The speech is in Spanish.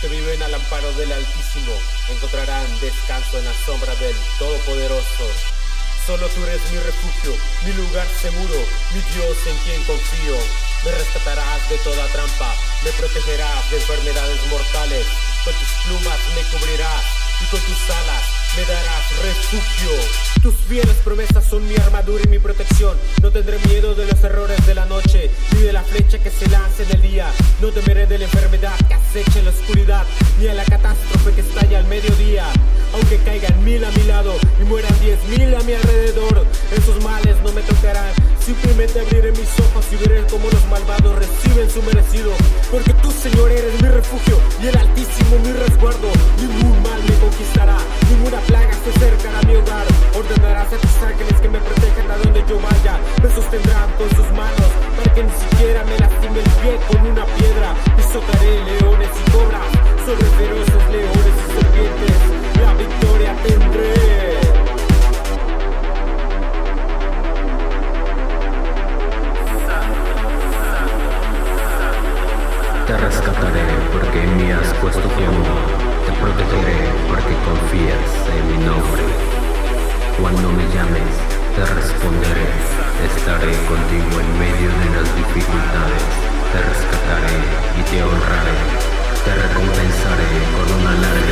que viven al amparo del Altísimo encontrarán descanso en la sombra del Todopoderoso. Solo tú eres mi refugio, mi lugar seguro, mi Dios en quien confío. Me rescatarás de toda trampa, me protegerás de enfermedades mortales, con tus plumas me cubrirás y con tus alas me darás refugio. Tus fieles promesas son mi armadura y mi protección. No tendré miedo de los errores de la noche, ni de la flecha que se lance en el día. No temeré de la enfermedad ni a la catástrofe que estalla al mediodía. Aunque caigan mil a mi lado y mueran diez mil a mi alrededor, esos males no me tocarán. Simplemente abriré mis ojos y veré cómo los malvados reciben su merecido. Porque tú, Señor, eres mi refugio y el Altísimo mi resguardo. Ningún mal me conquistará, ninguna plaga se acercará a mi hogar. Ordenarás a tus ángeles que me protejan a donde yo vaya. Me sostendrán con sus manos para que ni siquiera me lastime el pie con una piedra. Pisotaré leones y cobras sobre feroces leones y serpientes. La victoria tendré. Te rescataré porque en mí has puesto tu. Te protegeré porque confías en mi nombre. Cuando me llames, te responderé. Estaré contigo en medio de las dificultades. Te rescataré y te honraré. Te recompensaré con una larga